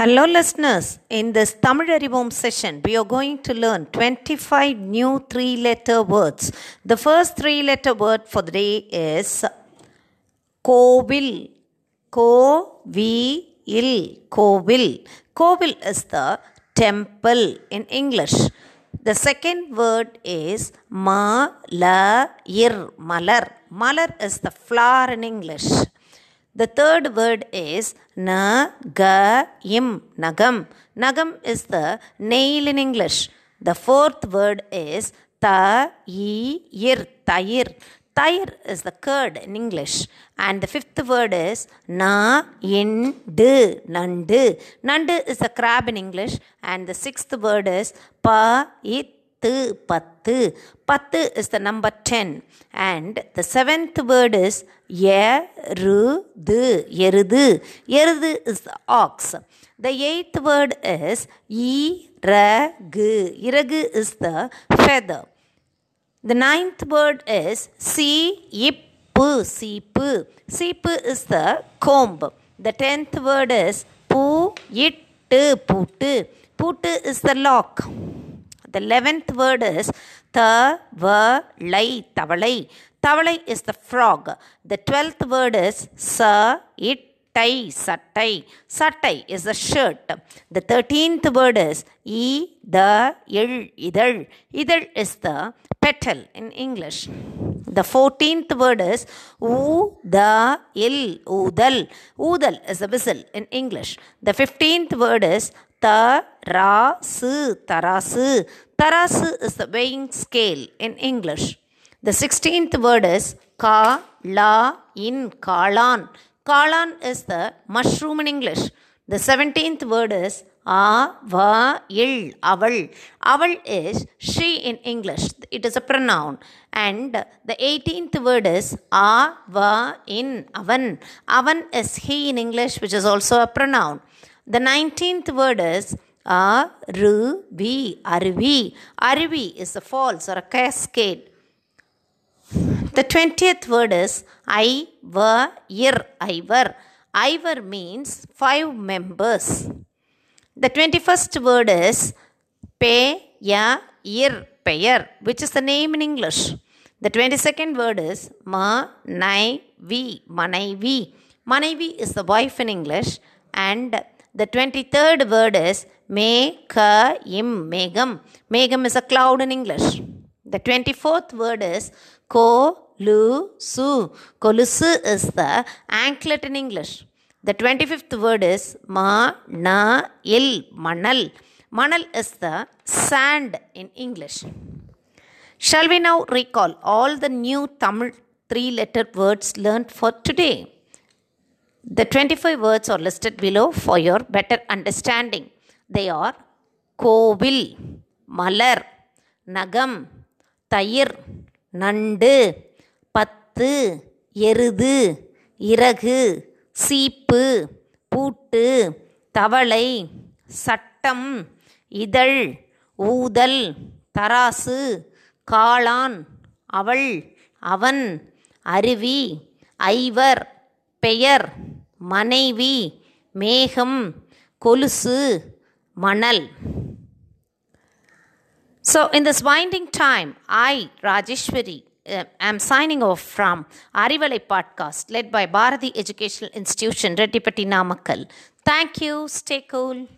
Hello, listeners. In this Tamil Arivom session, we are going to learn 25 new three letter words. The first three letter word for the day is Kovil. Ko-vi-il. Kovil. Kovil is the temple in English. The second word is ma-la-ir. Malar. Malar is the flower in English. The third word is nagayim, nagam. Nagam is the nail in English. The fourth word is tayir, tayir. Tayir is the curd in English. And the fifth word is na indu, nandu. Nandu is the crab in English. And the sixth word is pa it பத்து பத்து is the number 10 and the seventh word is எருது எருது எருது is the ox the eighth word is இறகு இறகு is the feather the ninth word is சீப்பு சீப்பு சீப்பு is the comb the tenth word is பூ இட்டு பூட்டு பூட்டு is the lock the eleventh word is the ver lai tavalai. Tavalai is the frog. The twelfth word is sa it tai sattai. Sattai is the shirt. The thirteenth word is e the il idal. Idal is the petal in English. The fourteenth word is oo the il oodal. Oodal is a whistle in English. The fifteenth word is ta ra su tarasu. Tarasu is the weighing scale in English. The 16th word is ka, la, in, kalan. Kalan is the mushroom in English. The 17th word is a, va, il, aval. Aval is she in English. It is a pronoun. And the 18th word is a, va, in, avan. Avan is he in English, which is also a pronoun. The 19th word is aruvi. Aruvi. Aruvi is a falls or a cascade. The 20th word is Ivar. Ivar. Ivar means five members. The 21st word is Peyir. Peyir, which is the name in English. The 22nd word is Manaivi. Manaivi. Manaivi is the wife in English. And the 23rd word is Mekayim. Megam. Megam is a cloud in English. The 24th word is Kolusu. Kolusu is the anklet in English. The 25th word is Manal. Manal. Manal is the sand in English. Shall we now recall all the new Tamil three letter words learned for today? The 25 words are listed below for your better understanding. They are கோவில் மலர் நகம் தயிர் நண்டு பத்து எருது இறகு சீப்பு பூட்டு தவளை சட்டம் இதழ் ஊதல் தராசு காளான் அவள் அவன் அருவி ஐவர் So, in this winding time, I, Rajeshwari, uh, am signing off from Arivalai podcast led by Bharati Educational Institution, Rettipatti Namakkal. Thank you. Stay cool.